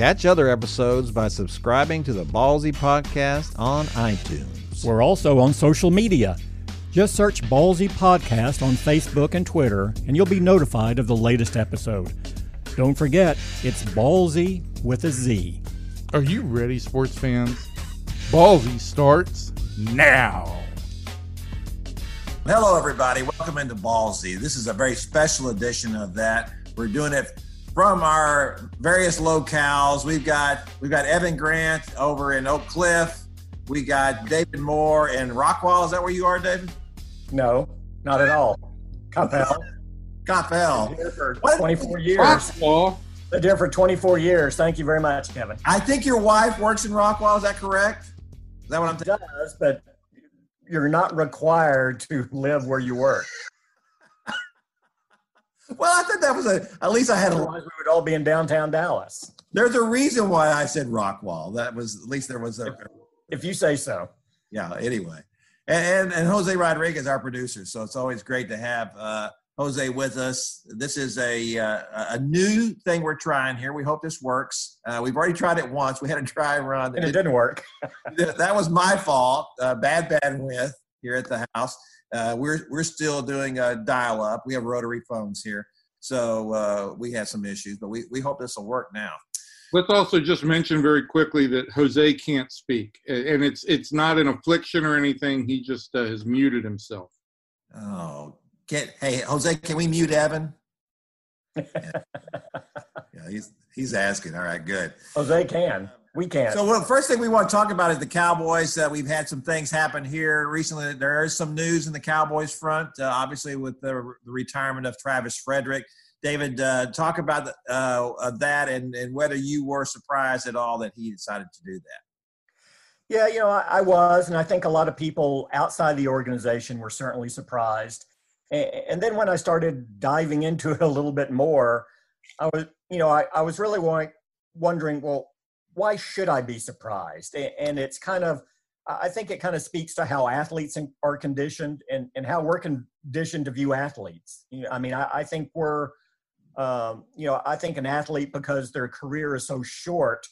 Catch other episodes by subscribing to the Ballzy Podcast on iTunes. We're also on social media. Just search Ballzy Podcast on Facebook and Twitter, and you'll be notified of the latest episode. Don't forget, it's Ballzy with a Z. Are you ready, sports fans? Ballzy starts now. Hello, everybody. Welcome into Ballzy. This is a very special edition of that. We're doing it from our various locales. We've got we've got Evan Grant over in Oak Cliff. We got David Moore in Rockwall. Is that where you are, David? No, not at all. Coppell. Coppell. Here for 24 years. Rockwall. Been here for 24 years. Thank you very much, Kevin. I think your wife works in Rockwall. Is that correct? Is that what I'm It thinking? does, but you're not required to live where you work. Well, I thought that was a. At least I had a. Otherwise, we would all be in downtown Dallas. There's a reason why I said Rockwall. That was at least there was a. If you say so. yeah anyway and, and and jose rodriguez our producer so it's always great to have uh jose with us this is a uh, a new thing we're trying here we hope this works uh, we've already tried it once we had a dry run And it didn't work. that was my fault uh, bad with here at the house uh, we're we're still doing a dial up we have rotary phones here so uh, we had some issues but we, we hope this will work now Let's also just mention very quickly that Jose can't speak, and it's it's not an affliction or anything. He just uh, has muted himself. oh get hey jose can we mute evan yeah. yeah he's he's asking all right good Jose can. We can't. So, well, first thing we want to talk about is the Cowboys. Uh, we've had some things happen here recently. There is some news in the Cowboys front, uh, obviously, with the, the retirement of Travis Frederick. David, uh, talk about the, uh, that and, and whether you were surprised at all that he decided to do that. Yeah, you know, I, I was, and I think a lot of people outside the organization were certainly surprised. And, and then when I started diving into it a little bit more, I was, you know, I, I was really wondering, well, why should I be surprised? And, it's kind of, I think it kind of speaks to how athletes are conditioned and, and how we're conditioned to view athletes. I mean, I, I think we're, um, you know, I think an athlete because their career is so short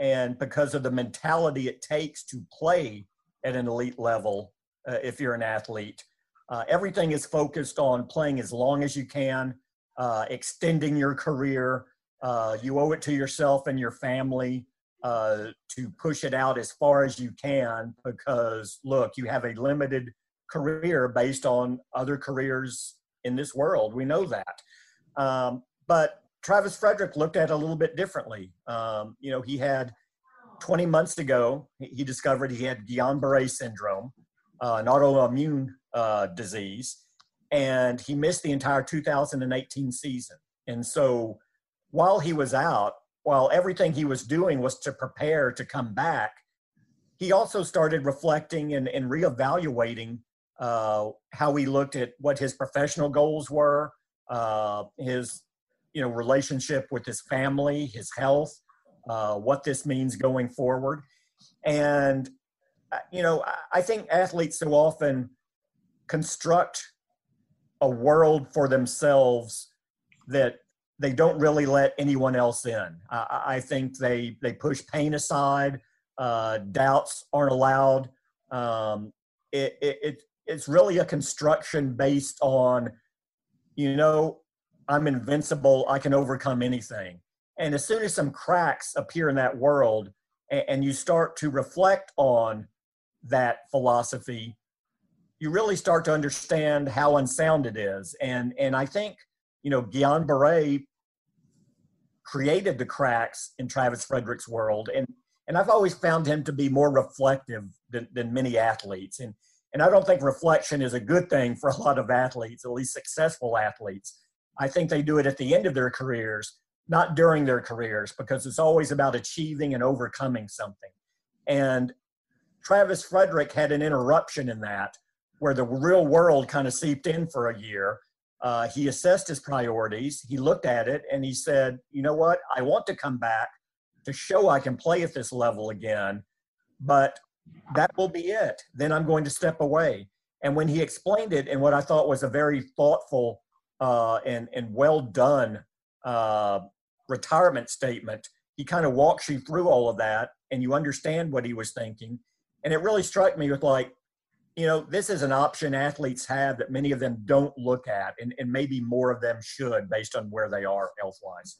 and because of the mentality it takes to play at an elite level uh, if you're an athlete uh, everything is focused on playing as long as you can uh, extending your career uh, you owe it to yourself and your family uh, to push it out as far as you can because look you have a limited career based on other careers in this world we know that um, but Travis Frederick looked at it a little bit differently. Um, you know, he had 20 months ago, he discovered he had Guillain-Barré syndrome, uh, an autoimmune uh, disease, and he missed the entire 2018 season. And so while he was out, while everything he was doing was to prepare to come back, he also started reflecting and, and reevaluating uh, how he looked at what his professional goals were, uh, his you know relationship with his family, his health, uh, what this means going forward, and uh, you know I- I think athletes so often construct a world for themselves that they don't really let anyone else in. I, I think they they push pain aside. Uh, doubts aren't allowed. Um, it, it, it it's really a construction based on, you know, I'm invincible. I can overcome anything. And as soon as some cracks appear in that world, and, and you start to reflect on that philosophy, you really start to understand how unsound it is. And and I think you know Guillain-Barré created the cracks in Travis Frederick's world, and and I've always found him to be more reflective than, than many athletes. And and I don't think reflection is a good thing for a lot of athletes, at least successful athletes. I think they do it at the end of their careers, not during their careers, because it's always about achieving and overcoming something. And Travis Frederick had an interruption in that where the real world kind of seeped in for a year. Uh, he assessed his priorities, he looked at it, and he said, You know what? I want to come back to show I can play at this level again, but that will be it. Then I'm going to step away. And when he explained it in what I thought was a very thoughtful uh, and, and well done uh, retirement statement, he kind of walks you through all of that and you understand what he was thinking. And it really struck me with like, you know, this is an option athletes have that many of them don't look at, and, and maybe more of them should based on where they are health wise.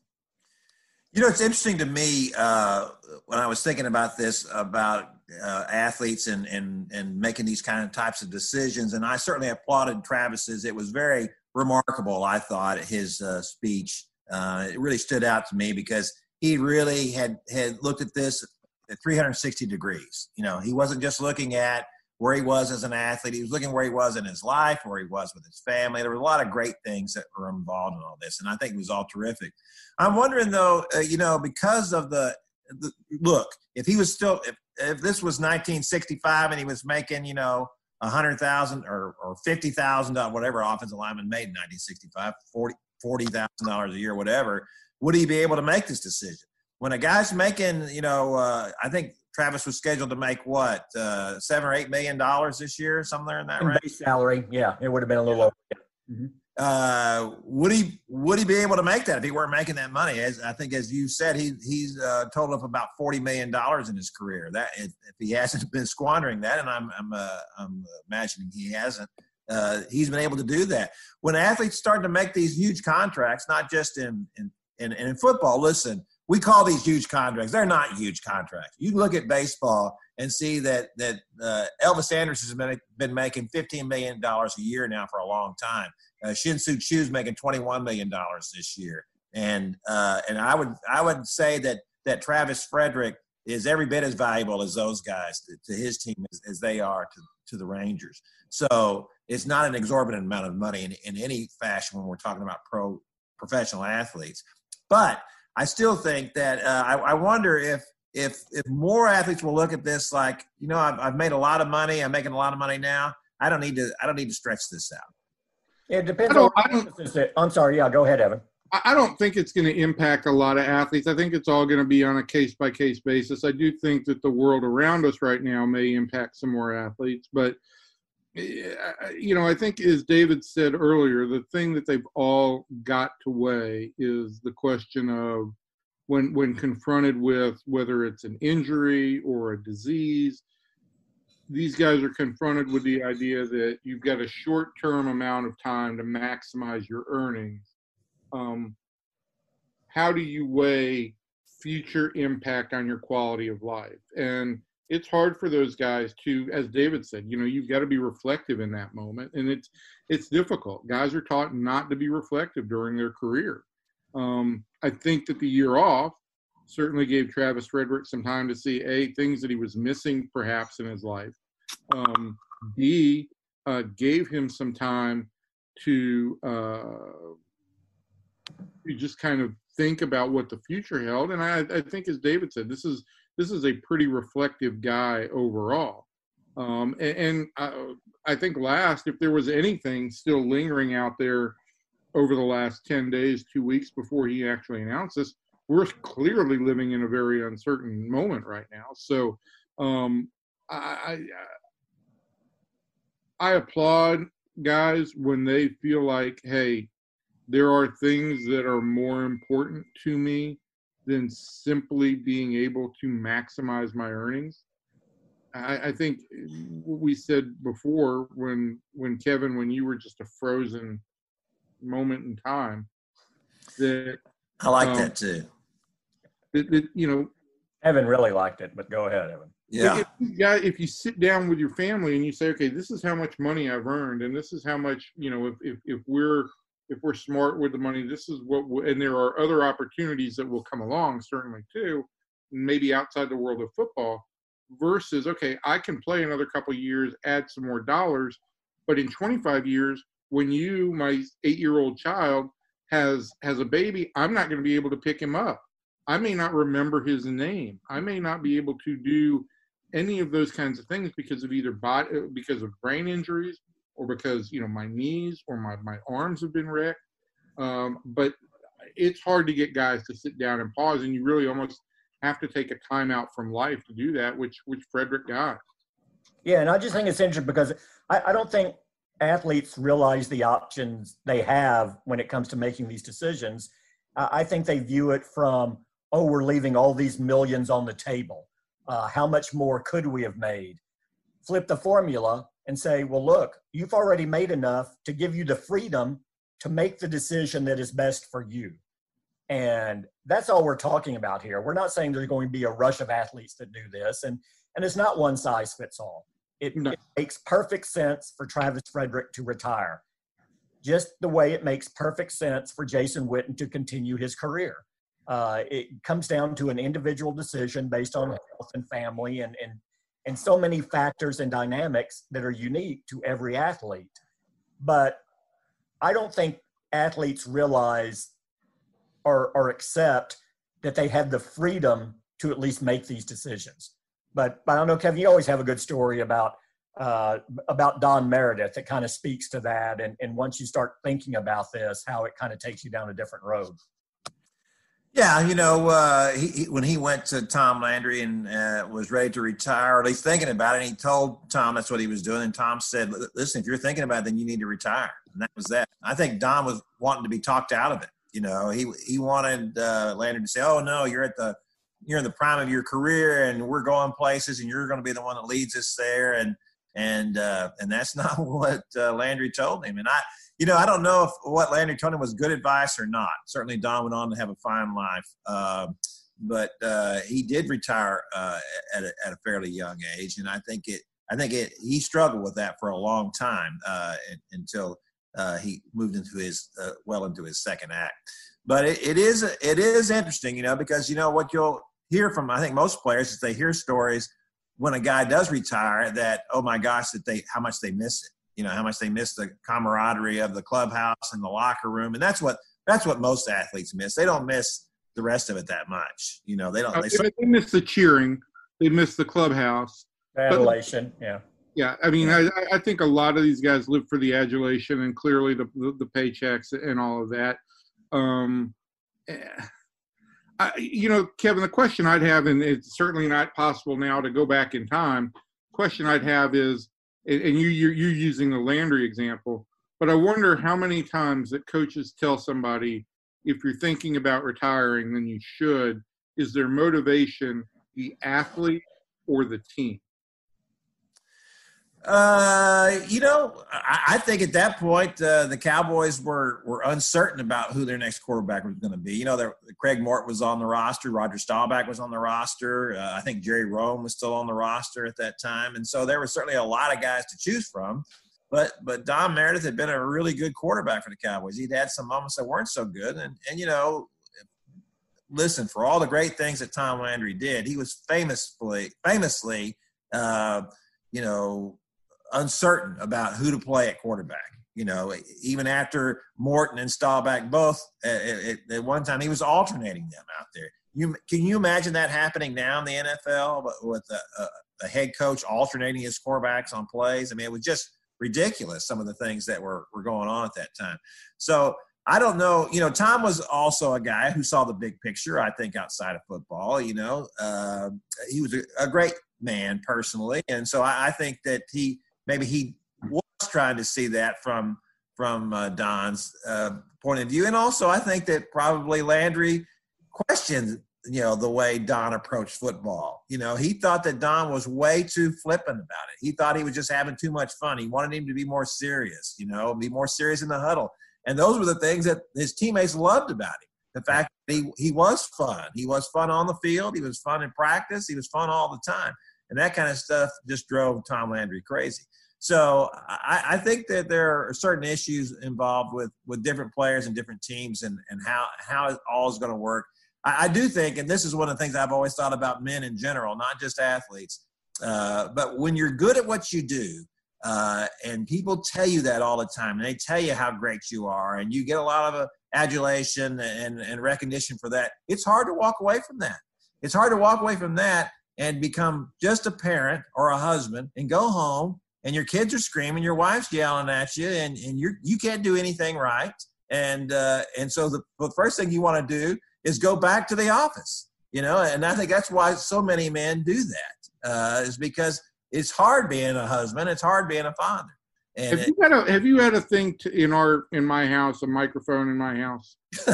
You know, it's interesting to me uh, when I was thinking about this about uh, athletes and, and and making these kind of types of decisions, and I certainly applauded Travis's. It was very remarkable. I thought his uh, speech uh, it really stood out to me because he really had had looked at this at 360 degrees. You know, he wasn't just looking at where he was as an athlete. He was looking where he was in his life, where he was with his family. There were a lot of great things that were involved in all this, and I think it was all terrific. I'm wondering though, uh, you know, because of the, the look, if he was still, if, if this was 1965 and he was making, you know, a hundred thousand or or fifty thousand dollars, whatever offensive lineman made in 1965, 40 forty thousand dollars a year, whatever, would he be able to make this decision? When a guy's making, you know, uh, I think Travis was scheduled to make what uh, seven or eight million dollars this year, somewhere in that range. Base salary, yeah, it would have been a little over. Mm-hmm. Uh, would he would he be able to make that if he weren't making that money? As I think, as you said, he he's uh, totaled up about forty million dollars in his career. That if, if, he hasn't been squandering that, and I'm I'm uh, I'm imagining he hasn't, uh, he's been able to do that. When athletes start to make these huge contracts, not just in in in, in football, listen, we call these huge contracts. They're not huge contracts. You look at baseball and see that that uh, Elvis Andrus has been, been making fifteen million dollars a year now for a long time. Uh, Shin-Soo Choo's making twenty one million dollars this year, and uh, and I would I would say that that Travis Frederick is every bit as valuable as those guys to, to his team as, as, they are to, to the Rangers. So it's not an exorbitant amount of money in, in any fashion when we're talking about pro professional athletes, but I still think that uh, I, I, wonder if if if more athletes will look at this like you know I've, I've, made a lot of money I'm making a lot of money now I don't need to I don't need to stretch this out. It depends on. I'm sorry. Yeah, go ahead, Evan. I don't think it's going to impact a lot of athletes. I think it's all going to be on a case by case basis. I do think that the world around us right now may impact some more athletes, but you know, I think as David said earlier, the thing that they've all got to weigh is the question of when when confronted with whether it's an injury or a disease. These guys are confronted with the idea that you've got a short term amount of time to maximize your earnings. Um, how do you weigh future impact on your quality of life? And it's hard for those guys to as david said you know you've got to be reflective in that moment and it's it's difficult. Guys are taught not to be reflective during their career. Um, i think that the year off certainly gave travis frederick some time to see a things that he was missing perhaps in his life. Um, b uh, gave him some time to uh, to just kind of think about what the future held and I, I think as david said this is this is a pretty reflective guy overall. Um, and, and I, I, think last, if there was anything still lingering out there over the last 10 days, two weeks before he actually announced this, we're clearly living in a very uncertain moment right now. So um, I, I, I applaud guys when they feel like, hey, there are things that are more important to me than simply being able to maximize my earnings. I, I think we said before when when Kevin, when you were just a frozen moment in time, that I like um, that too. That, that, you know, Evan really liked it, but go ahead, Evan. Yeah. If, if you sit down with your family and you say, okay, this is how much money I've earned, and this is how much, you know, if, if, if we're if we're smart with the money, this is what, and there are other opportunities that will come along, certainly too, maybe outside the world of football, versus, okay, I can play another couple years, add some more dollars, but in 25 years, when you, my eight year old child, has has a baby, I'm not going to be able to pick him up. I may not remember his name. I may not be able to do any of those kinds of things because of either body, uh, because of brain injuries, or because you know my knees or my my arms have been wrecked. Um, but it's hard to get guys to sit down and pause, and you really almost have to take a time out from life to do that, which which Frederick got. Yeah, and I just think it's interesting because I, I don't think athletes realize the options they have when it comes to making these decisions. I think they view it from, oh, we're leaving all these millions on the table. Uh, how much more could we have made? Flip the formula and say, well, look, you've already made enough to give you the freedom to make the decision that is best for you. And that's all we're talking about here. We're not saying there's going to be a rush of athletes that do this, and and it's not one size fits all. It, no. it makes perfect sense for Travis Frederick to retire, just the way it makes perfect sense for Jason Witten to continue his career. Uh, it comes down to an individual decision based on health and family and, and and so many factors and dynamics that are unique to every athlete. But I don't think athletes realize or, or accept that they have the freedom to at least make these decisions. But, but I don't know, Kevin, you always have a good story about uh, about Don Meredith that kind of speaks to that. And, and once you start thinking about this, how it kind of takes you down a different road. Yeah, you know, uh, he, he, when he went to Tom Landry and uh, was ready to retire, or at least thinking about it, he told Tom that's what he was doing. And Tom said, "Listen, if you're thinking about it, then you need to retire." And that was that. I think Don was wanting to be talked out of it. You know, he he wanted uh, Landry to say, "Oh no, you're at the you're in the prime of your career, and we're going places, and you're going to be the one that leads us there." And and uh, and that's not what uh, Landry told him. And I, you know, I don't know if what Landry told him was good advice or not. Certainly, Don went on to have a fine life, uh, but uh, he did retire uh, at a, at a fairly young age, and I think it. I think it. He struggled with that for a long time uh, until he moved into his well into his second act. But it, it is it is interesting, you know, because you know what you'll hear from I think most players is they hear stories when a guy does retire that oh my gosh that they how much they miss it. You know how much they miss the camaraderie of the clubhouse and the locker room. And that's what that's what most athletes miss. They don't miss the rest of it that much. You know they don't they, they miss the cheering. They miss the clubhouse. Adulation yeah. Yeah i mean I, I think a lot of these guys live for the adulation and clearly the the, the paychecks and all of that. Um eh, I, you know, Kevin, the question I'd have, and it's certainly not possible now to go back in time. Question I'd have is, and you you're, you're using the Landry example, but I wonder how many times that coaches tell somebody, if you're thinking about retiring, then you should. Is their motivation the athlete or the team? Uh, you know, I, I, think at that point uh, the Cowboys were were uncertain about who their next quarterback was going to be. You know, Craig Morton was on the roster, Roger Staubach was on the roster. Uh, I think Jerry Rhome was still on the roster at that time, and so there were certainly a lot of guys to choose from. But but Don Meredith had been a really good quarterback for the Cowboys. He'd had some moments that weren't so good, and and you know, listen for all the great things that Tom Landry did, he was famously famously. Uh, you know, uncertain about who to play at quarterback. You know, even after Morton and Staubach both at, at, at one time, he was alternating them out there. You can you imagine that happening now in the NFL with a, a, a head coach alternating his quarterbacks on plays? I mean, it was just ridiculous some of the things that were were going on at that time. So I don't know. You know, Tom was also a guy who saw the big picture. I think outside of football, you know, uh, he was a, a, great man personally, and so I, I, think that he maybe he was trying to see that from from uh, Don's uh, point of view, and also I think that probably Landry questioned you know the way Don approached football. You know, he thought that Don was way too flippant about it. He thought he was just having too much fun. He wanted him to be more serious. You know, be more serious in the huddle. And those were the things that his teammates loved about him. The fact that he, he was fun. He was fun on the field. He was fun in practice. He was fun all the time. And that kind of stuff just drove Tom Landry crazy. So I, I, think that there are certain issues involved with with different players and different teams and and how how it all is going to work. I, I, do think, and this is one of the things I've always thought about men in general, not just athletes. Uh, but when you're good at what you do, uh, and people tell you that all the time, and they tell you how great you are, and you get a lot of adulation and, and recognition for that, it's hard to walk away from that. It's hard to walk away from that and become just a parent or a husband and go home and your kids are screaming, your wife's yelling at you, and, and you're, you can't do anything right. And, uh, and so the, the first thing you want to do is go back to the office, you know, and I think that's why so many men do that, uh, is because it's hard being a husband, it's hard being a father. And have you had a have you had a thing to, in our in my house, a microphone in my house?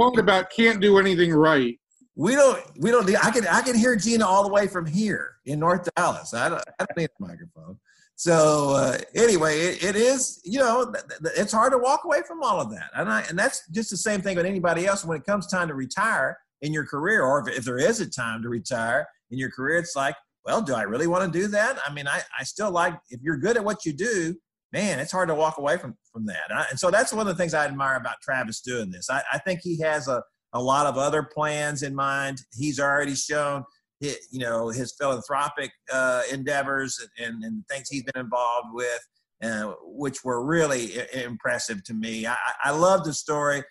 Talking about can't do anything right. We don't we don't I can I can hear Gina all the way from here in North Dallas. I don't I don't need a microphone. So uh, anyway, it, it is you know it's hard to walk away from all of that, and I and that's just the same thing with anybody else. When it comes time to retire in your career, or if, if there is a time to retire in your career, it's like well, do I really want to do that? I mean, I, I still like, if you're good at what you do, man, it's hard to walk away from, from that. And, I, and so that's one of the things I admire about Travis doing this. I, I think he has a, a lot of other plans in mind. He's already shown, his, you know, his philanthropic uh, endeavors and, and things he's been involved with, uh, which were really impressive to me. I, I love the story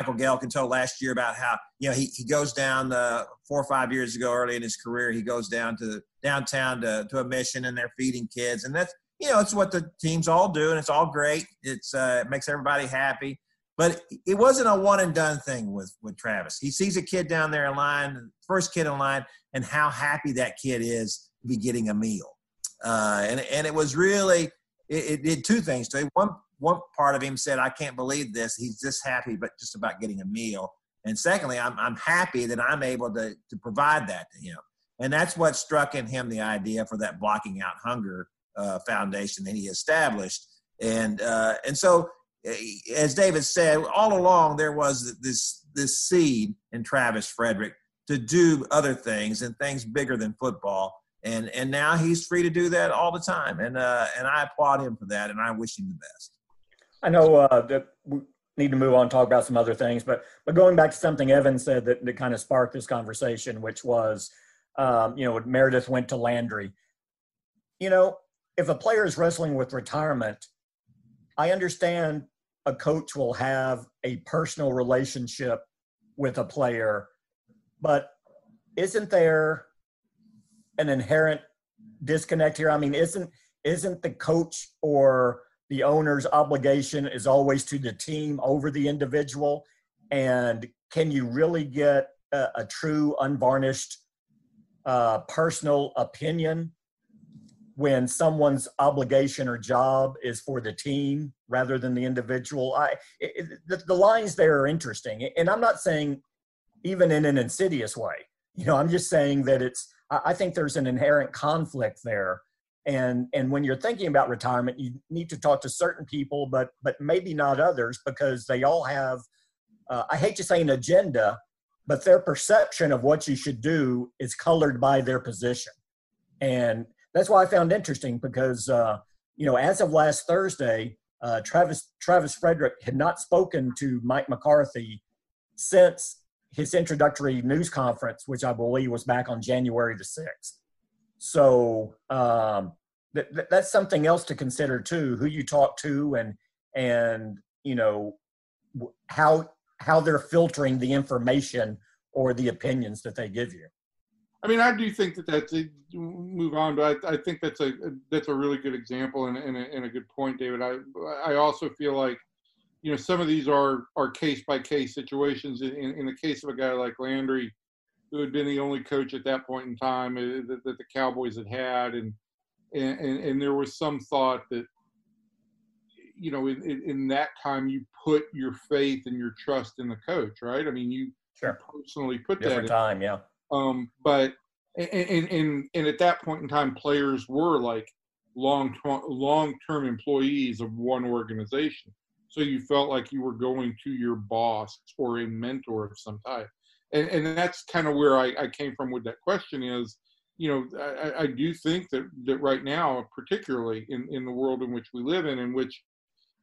Michael Gehlken told last year about how you know he, he goes down uh, four or five years ago early in his career he goes down to downtown to, to a mission and they're feeding kids and that's you know it's what the teams all do and it's all great it's uh, it makes everybody happy but it wasn't a one and done thing with with Travis he sees a kid down there in line first kid in line and how happy that kid is to be getting a meal uh, and and it was really it, it did two things to him one one part of him said, I can't believe this. He's just happy, but just about getting a meal. And secondly, I'm, I'm happy that I'm able to, to provide that to him. And that's what struck in him the idea for that Blocking Out Hunger uh, Foundation that he established. And, uh, and so, as David said, all along there was this, this seed in Travis Frederick to do other things and things bigger than football. And, and now he's free to do that all the time. And, uh, and I applaud him for that, and I wish him the best. I know uh, that we need to move on, and talk about some other things, but but going back to something Evan said that, that kind of sparked this conversation, which was, um, you know, Meredith went to Landry. You know, if a player is wrestling with retirement, I understand a coach will have a personal relationship with a player, but isn't there an inherent disconnect here? I mean, isn't isn't the coach or the owner's obligation is always to the team over the individual and can you really get a, a true unvarnished uh, personal opinion when someone's obligation or job is for the team rather than the individual i it, the, the lines there are interesting. And i'm not saying even in an insidious way. You know i'm just saying that it's i think there's an inherent conflict there. And and when you're thinking about retirement you need to talk to certain people but but maybe not others because they all have uh, i hate to say an agenda but their perception of what you should do is colored by their position. And that's why i found interesting because uh, you know as of last thursday uh, travis travis frederick had not spoken to mike mccarthy since his introductory news conference which i believe was back on january the 6th so um, that, that's something else to consider too. Who you talk to and and you know how how they're filtering the information or the opinions that they give you. I mean, I do think that that's a, move on, but I, I, think that's a that's a really good example and, and, a, and a good point, David. I I also feel like you know some of these are are case by case situations. In, in the case of a guy like Landry, who had been the only coach at that point in time uh, that, that the Cowboys had had, and, and and there was some thought that you know in, in that time you put your faith and your trust in the coach, right? I mean, you sure. personally put Different that time, in. yeah. Um, but and, and and at that point in time, players were like long long term employees of one organization. So you felt like you were going to your boss or a mentor of some type and, and that's kind of where I, I came from with that question is you know I, I do think that that right now particularly in, in the world in which we live in in which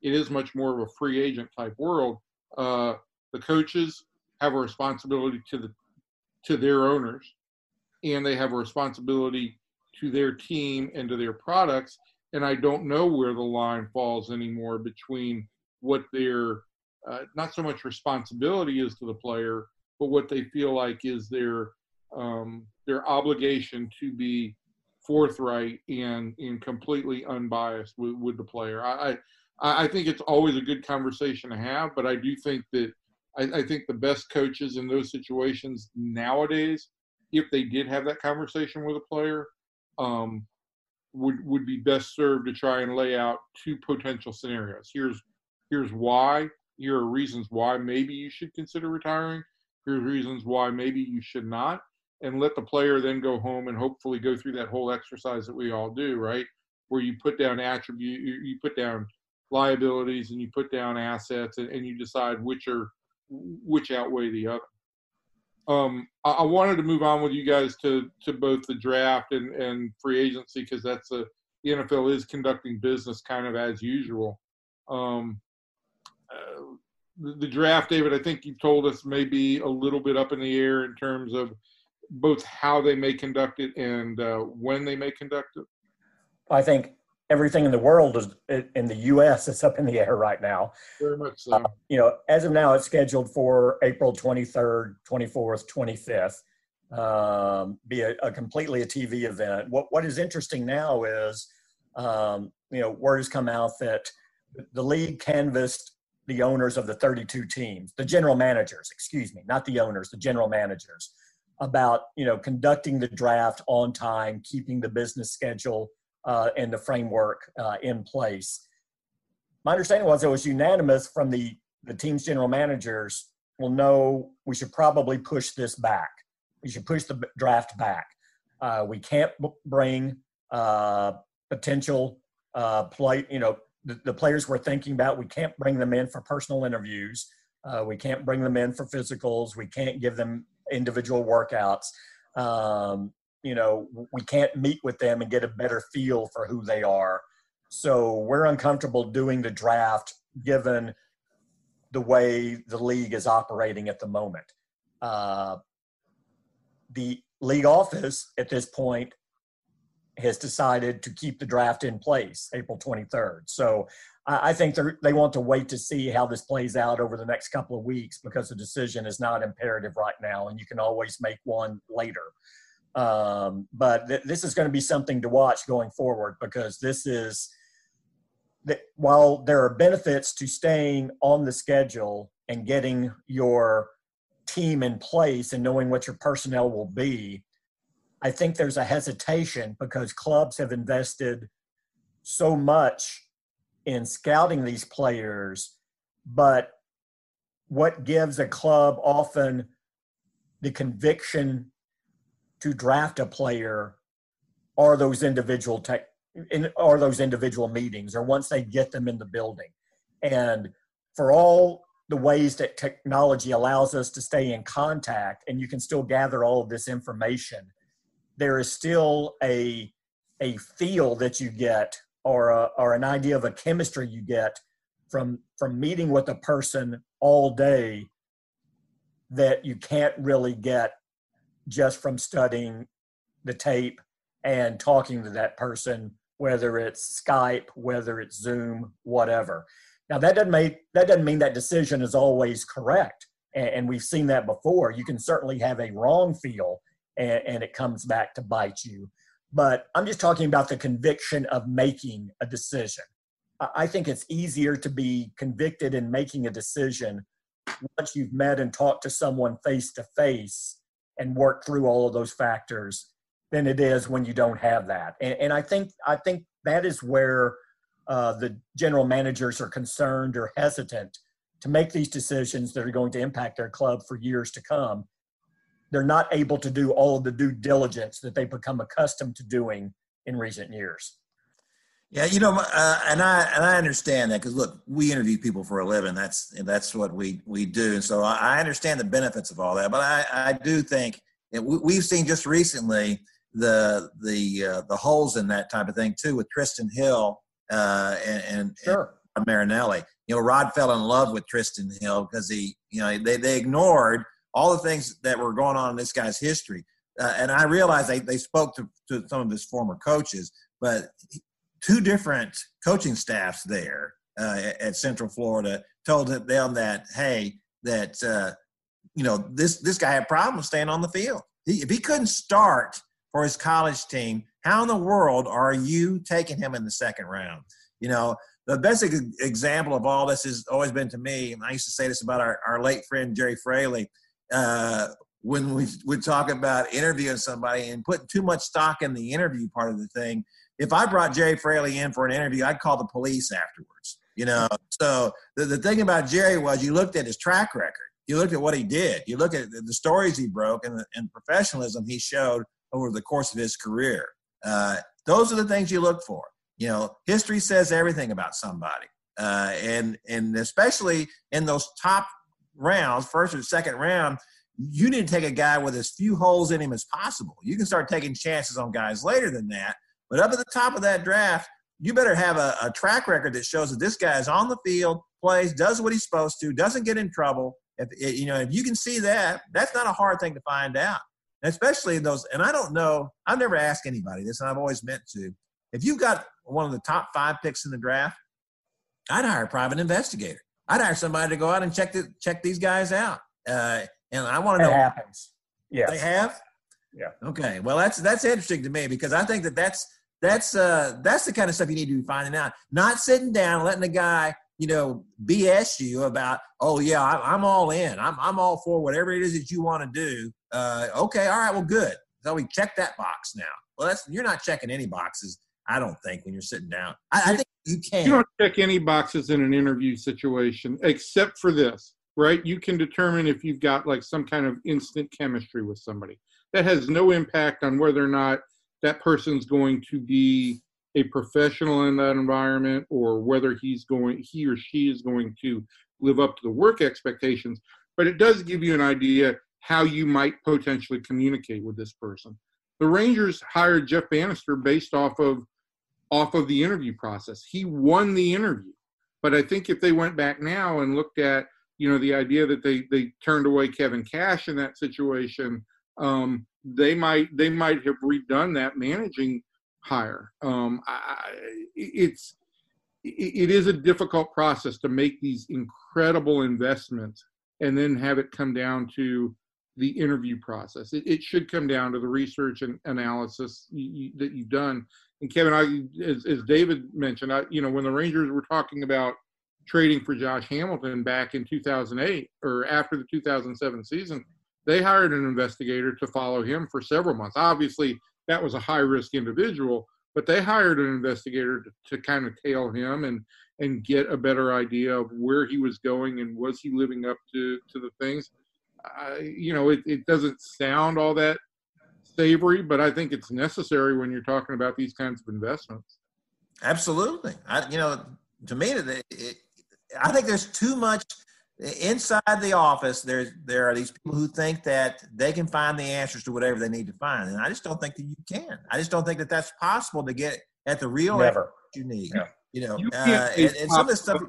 it is much more of a free agent type world uh, the coaches have a responsibility to the to their owners and they have a responsibility to their team and to their products and i don't know where the line falls anymore between what their uh, not so much responsibility is to the player, but what they feel like is their um, their obligation to be forthright and and completely unbiased with, with the player. I, I I think it's always a good conversation to have, but I do think that I, I think the best coaches in those situations nowadays, if they did have that conversation with a player, um, would would be best served to try and lay out two potential scenarios. Here's here's why. Here are reasons why maybe you should consider retiring. Here's reasons why maybe you should not, and let the player then go home and hopefully go through that whole exercise that we all do, right? Where you put down attribute, you, put down liabilities, and you put down assets, and, and you decide which are which outweigh the other. Um, I, I, wanted to move on with you guys to to both the draft and, and free agency because that's a the NFL is conducting business kind of as usual. Um, uh, the, the, draft, David, I think you told us may be a little bit up in the air in terms of both how they may conduct it and uh, when they may conduct it. I think everything in the world is in the U.S. is up in the air right now. Very much so. Uh, you know, as of now, it's scheduled for April 23rd, 24th, 25th. Um, be a, a, completely a TV event. What What is interesting now is, um, you know, word has come out that the league canvassed the owners of the 32 teams, the general managers, excuse me, not the owners, the general managers, about you know conducting the draft on time, keeping the business schedule uh, and the framework uh, in place. My understanding was it was unanimous from the, the team's general managers. Well, no, we should probably push this back. We should push the draft back. Uh, we can't bring uh, potential uh, play, you know, the, the, players we're thinking about, we can't bring them in for personal interviews. Uh, we can't bring them in for physicals. We can't give them individual workouts. Um, you know we can't meet with them and get a better feel for who they are. So we're uncomfortable doing the draft given the way the league is operating at the moment. Uh, the league office at this point has decided to keep the draft in place april 23rd so i think they want to wait to see how this plays out over the next couple of weeks because the decision is not imperative right now and you can always make one later um, but th- this is going to be something to watch going forward because this is that while there are benefits to staying on the schedule and getting your team in place and knowing what your personnel will be, I think there's a hesitation because clubs have invested so much in scouting these players, but what gives a club often the conviction to draft a player are those individual tech in, are those individual meetings or once they get them in the building. And for all the ways that technology allows us to stay in contact and you can still gather all of this information there is still a a feel that you get or a, or an idea of a chemistry you get from from meeting with a person all day that you can't really get just from studying the tape and talking to that person, whether it's Skype, whether it's Zoom, whatever. Now that doesn't make that doesn't mean that decision is always correct, and, and we've seen that before. You can certainly have a wrong feel, and, and it comes back to bite you. But I'm just talking about the conviction of making a decision. I think it's easier to be convicted in making a decision once you've met and talked to someone face to face and work through all of those factors than it is when you don't have that. And, and I think I think that is where uh, the general managers are concerned or hesitant to make these decisions that are going to impact their club for years to come. They're not able to do all of the due diligence that they've become accustomed to doing in recent years. Yeah, you know, uh, and I and I understand that because look, we interview people for a living. That's that's what we we do, and so I, I understand the benefits of all that. But I I do think we, we've seen just recently the the uh, the holes in that type of thing too with Trysten Hill uh, and, and, sure. and Marinelli. You know, Rod fell in love with Trysten Hill because he you know they they ignored all the things that were going on in this guy's history. Uh, and I realized they, they spoke to, to some of his former coaches, but two different coaching staffs there uh, at Central Florida told them that hey that uh, you know this this guy had problems staying on the field. He, if he couldn't start for his college team, how in the world are you taking him in the second round? You know, the best example of all this has always been to me, and I used to say this about our, our late friend Jerry Fraley, uh, when we would talk about interviewing somebody and putting too much stock in the interview part of the thing. If I brought Jerry Fraley in for an interview, I'd call the police afterwards. You know, so the, the thing about Jerry was you looked at his track record, you looked at what he did, you look at the stories he broke and the and professionalism he showed over the course of his career. Uh, those are the things you look for. You know, history says everything about somebody, uh, and and especially in those top rounds, first or second round, you need to take a guy with as few holes in him as possible. You can start taking chances on guys later than that, but up at the top of that draft, you better have a, a track record that shows that this guy is on the field, plays, does what he's supposed to, doesn't get in trouble. If you know, if you can see that, that's not a hard thing to find out. especially in those, and I don't know, I've never asked anybody this, and I've always meant to. If you've got one of the top five picks in the draft, I'd hire a private investigator. I'd hire somebody to go out and check the, check these guys out. Uh, and I want to know. It happens. Yeah. They have. Yeah. Okay. Well, that's that's interesting to me because I think that that's that's uh that's the kind of stuff you need to be finding out. Not sitting down, letting the guy you know BS you about. Oh yeah, I, I'm all in. I'm I'm all for whatever it is that you want to do. Uh, okay. All right. Well, good. So we check that box now. Well, that's you're not checking any boxes. I don't think when you're sitting down. I, I think you can. You don't check any boxes in an interview situation except for this, right? You can determine if you've got like some kind of instant chemistry with somebody. That has no impact on whether or not that person's going to be a professional in that environment or whether he's going he or she is going to live up to the work expectations but it does give you an idea how you might potentially communicate with this person the rangers hired jeff banister based off of off of the interview process. He won the interview. But I think if they went back now and looked at, you know, the idea that they they turned away Kevin Cash in that situation, um, they might they might have redone that managing hire. Um, I, it's it is a difficult process to make these incredible investments and then have it come down to the interview process. It, it should come down to the research and analysis you, that you've done and Kevin, I, as, as David mentioned, I, you know, when the Rangers were talking about trading for Josh Hamilton back in 2008 or after the 2007 season, they hired an investigator to follow him for several months. Obviously, that was a high risk individual, but they hired an investigator to, to kind of tail him and and get a better idea of where he was going and was he living up to to the things. Uh, you know, it, it doesn't sound all that savory, but I think it's necessary when you're talking about these kinds of investments. Absolutely. I, you know, to me, it, it, I think there's too much inside the office. There's there are these people who think that they can find the answers to whatever they need to find, and I just don't think that you can. I just don't think that that's possible to get at the real Never. you need. Yeah. You know, you uh, and, and some of this stuff.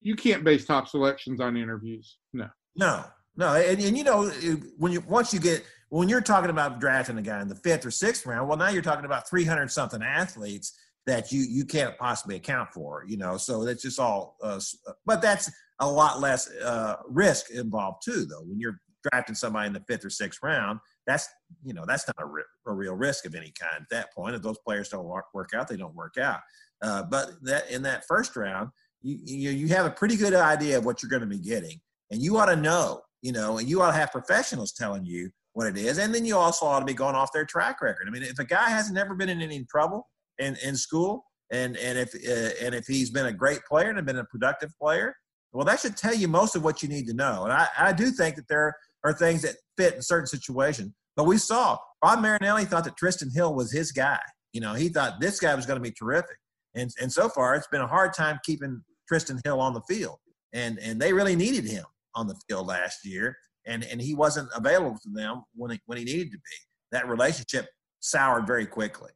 You can't base top selections on interviews. No. No, no, and, and you know when you once you get when you're talking about drafting a guy in the fifth or sixth round, well, now you're talking about 300 something athletes that you you can't possibly account for. You know, so that's just all. Uh, but that's a lot less uh, risk involved too, though. When you're drafting somebody in the fifth or sixth round, that's you know that's not a, ri- a real risk of any kind at that point. If those players don't work out, they don't work out. Uh, but that in that first round, you, you you have a pretty good idea of what you're going to be getting, and you ought to know you know, and you ought to have professionals telling you what it is. And then you also ought to be going off their track record. I mean, if a guy hasn't ever been in any trouble in, in school, and and if uh, and if he's been a great player and been a productive player, well, that should tell you most of what you need to know. And I, I do think that there are things that fit in certain situations. But we saw Rod Marinelli thought that Trysten Hill was his guy. You know, he thought this guy was going to be terrific. And and so far, it's been a hard time keeping Trysten Hill on the field. And and they really needed him on the field last year, and and he wasn't available to them when he, when he needed to be. That relationship soured very quickly.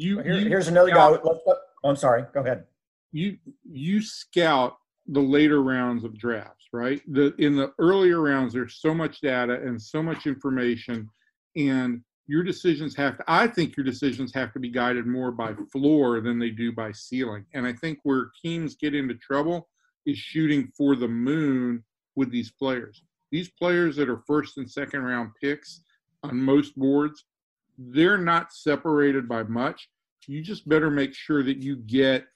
You, Here, you here's another scout, guy. Oh, I'm sorry. Go ahead. You you scout the later rounds of drafts, right? The in the earlier rounds, there's so much data and so much information, and your decisions have to. I think your decisions have to be guided more by floor than they do by ceiling. And I think where teams get into trouble is shooting for the moon with these players. These players that are first and second round picks on most boards, they're not separated by much. You just better make sure that you get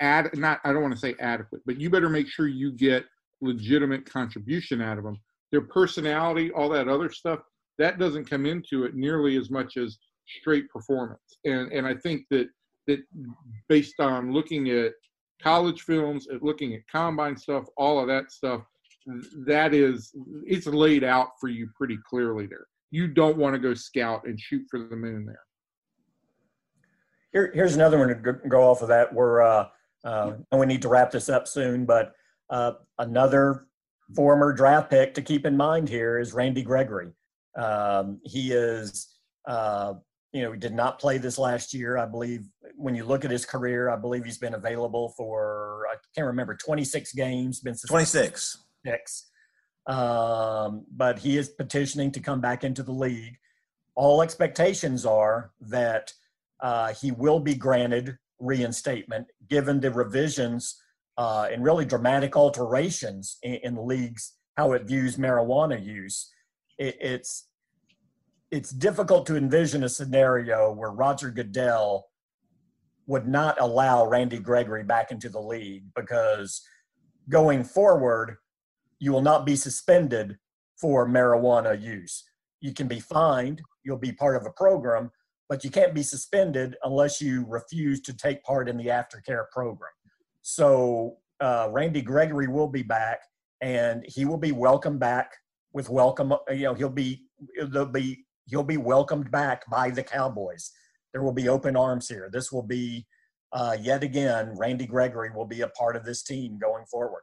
ad not I don't want to say adequate, but you better make sure you get legitimate contribution out of them. Their personality, all that other stuff, that doesn't come into it nearly as much as straight performance. And and I think that that based on looking at college films, at looking at combine stuff, all of that stuff, that is it's laid out for you pretty clearly there. You don't want to go scout and shoot for the moon there. Here, here's another one to go off of that. We're uh, uh, and we need to wrap this up soon, but uh, another former draft pick to keep in mind here is Randy Gregory. Um, he is, uh, you know, he did not play this last year. I believe when you look at his career, I believe he's been available for, I can't remember, 26 games, been 26. Six. Um, but he is petitioning to come back into the league. All expectations are that uh, he will be granted reinstatement given the revisions uh, and really dramatic alterations in, in the leagues how it views marijuana use. It, it's it's difficult to envision a scenario where Roger Goodell would not allow Randy Gregory back into the league because going forward, you will not be suspended for marijuana use. You can be fined, you'll be part of a program, but you can't be suspended unless you refuse to take part in the aftercare program. So uh, Randy Gregory will be back, and he will be welcomed back with welcome. You know, he'll be there'll be he'll be welcomed back by the Cowboys. There will be open arms here. This will be uh, yet again. Randy Gregory will be a part of this team going forward.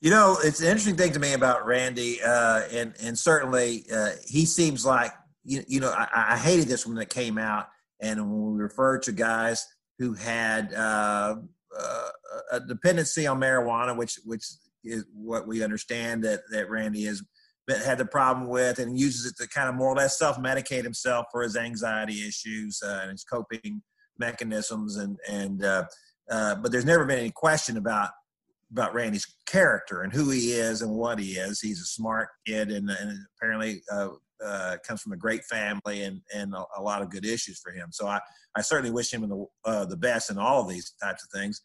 You know, it's an interesting thing to me about Randy, uh, and and certainly uh, he seems like you, you know, I, I, hated this when it came out, and when we refer to guys who had uh, uh, a dependency on marijuana, which which is what we understand that that Randy has had the problem with, and uses it to kind of more or less self medicate himself for his anxiety issues uh, and his coping mechanisms, and and uh, but there's never been any question about about Randy's character and who he is and what he is. He's a smart kid and, and apparently uh, uh, comes from a great family and and a, a, lot of good issues for him. So I, I certainly wish him the uh, the best in all of these types of things.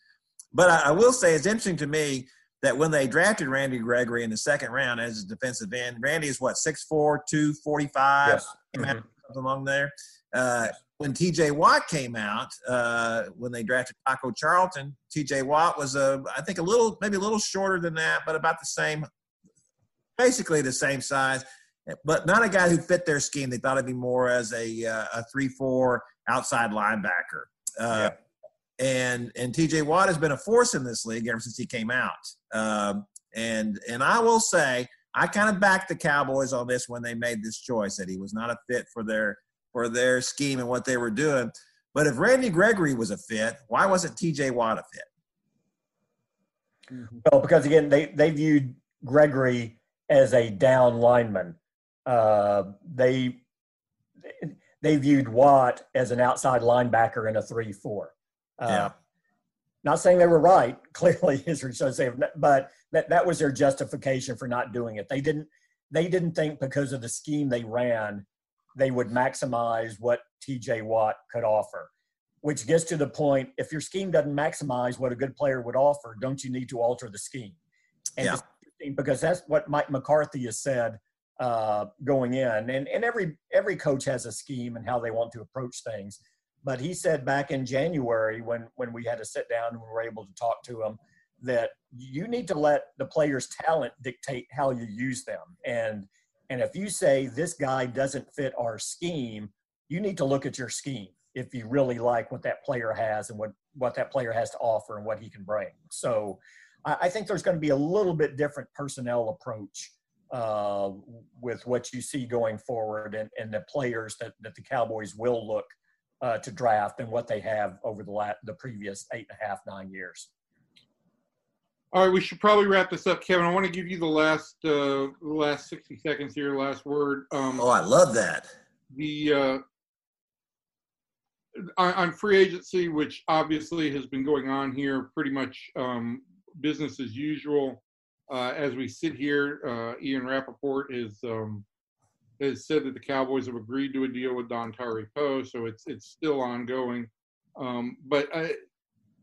But I, I, will say it's interesting to me that when they drafted Randy Gregory in the second round as a defensive end, Randy is what 6'4", 245, yes. mm-hmm. something along there. Uh, when T.J. Watt came out, uh, when they drafted Taco Charlton, T.J. Watt was a I think a little maybe a little shorter than that, but about the same, basically the same size but not a guy who fit their scheme. They thought it'd be more as a uh, a three four outside linebacker. Uh, yeah. And and T.J. Watt has been a force in this league ever since he came out. Um, and and I will say I kind of backed the Cowboys on this when they made this choice that he was not a fit for their for their scheme and what they were doing. But if Randy Gregory was a fit, why wasn't T.J. Watt a fit? Well, because again, they they viewed Gregory as a down lineman uh, they they viewed Watt as an outside linebacker in a three-four. Uh, yeah. Not saying they were right. Clearly, history shows they, but that that was their justification for not doing it. They didn't they didn't think because of the scheme they ran, they would maximize what T.J. Watt could offer. Which gets to the point: if your scheme doesn't maximize what a good player would offer, don't you need to alter the scheme? And yeah. because that's what Mike McCarthy has said uh, going in. And, and every every coach has a scheme and how they want to approach things. But he said back in January when when we had to sit down and we were able to talk to him that you need to let the players' talent dictate how you use them. And and if you say this guy doesn't fit our scheme, you need to look at your scheme if you really like what that player has and what what that player has to offer and what he can bring. So I, I think there's going to be a little bit different personnel approach uh, with what you see going forward and, and the players that, that the Cowboys will look uh, to draft and what they have over the la- the previous eight and a half nine years. All right, we should probably wrap this up, Kevin. I want to give you the last uh, last sixty seconds here, last word. Um, oh, I love that. The uh, on free agency, which obviously has been going on here pretty much um, business as usual. Uh, as we sit here, uh, Ian Rapoport is um, has said that the Cowboys have agreed to a deal with Dontari Poe, so it's it's still ongoing. Um, but I,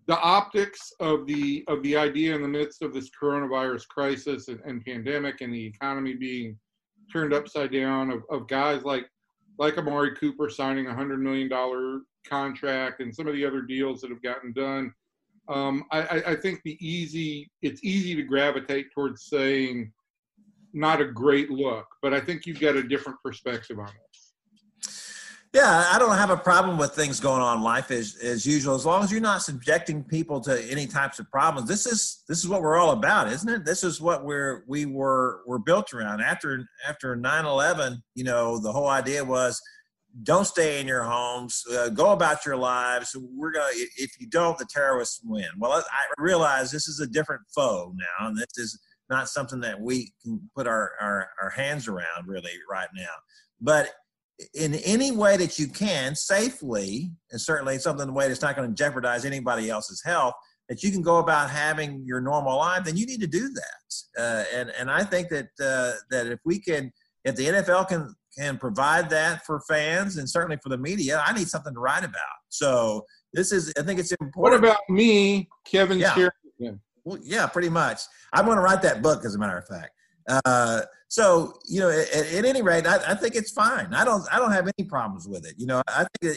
the optics of the of the idea in the midst of this coronavirus crisis and, and pandemic and the economy being turned upside down of, of guys like like Amari Cooper signing a hundred million dollar contract and some of the other deals that have gotten done. Um, I, I think the easy it's easy to gravitate towards saying not a great look, but I think you've got a different perspective on it. Yeah, I don't have a problem with things going on in life as, as usual, as long as you're not subjecting people to any types of problems. This is this is what we're all about, isn't it? This is what we're we were we're built around. After after 9/11, you know, the whole idea was don't stay in your homes, uh, go about your lives. We're gonna if you don't, the terrorists win. Well, I realize this is a different foe now, and this is not something that we can put our, our, our hands around really right now. But in any way that you can safely, and certainly something in a way that's not going to jeopardize anybody else's health, that you can go about having your normal life, then you need to do that. Uh, and and I think that uh, that if we can, if the NFL can can provide that for fans and certainly for the media, I need something to write about. So this is, I think it's important. What about me, Kevin yeah. Well, yeah, pretty much. I'm going to write that book, as a matter of fact. Uh, so you know, at, at any rate, I, I, think it's fine. I don't I don't have any problems with it. You know, I think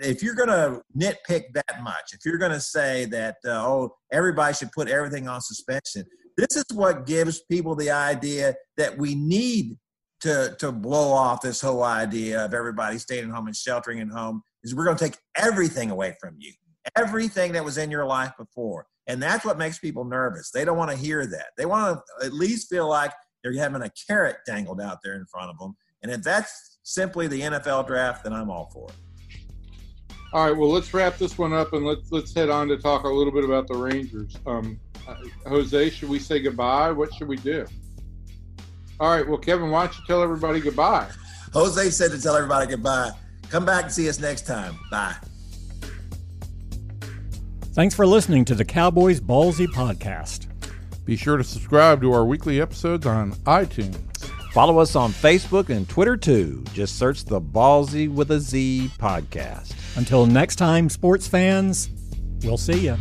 if you're going to nitpick that much, if you're going to say that uh, oh everybody should put everything on suspension, this is what gives people the idea that we need to to blow off this whole idea of everybody staying home and sheltering at home. Is we're going to take everything away from you, everything that was in your life before. And that's what makes people nervous. They don't want to hear that. They want to at least feel like they're having a carrot dangled out there in front of them. And if that's simply the NFL draft, then I'm all for it. All right, well, let's wrap this one up and let's let's head on to talk a little bit about the Rangers. Um, uh, Jose, should we say goodbye? What should we do? All right, well, Kevin, why don't you tell everybody goodbye? Jose said to tell everybody goodbye. Come back and see us next time. Bye. Thanks for listening to the Cowboys Ballzy podcast. Be sure to subscribe to our weekly episodes on iTunes. Follow us on Facebook and Twitter too. Just search the Ballzy with a Z podcast. Until next time, sports fans, we'll see you.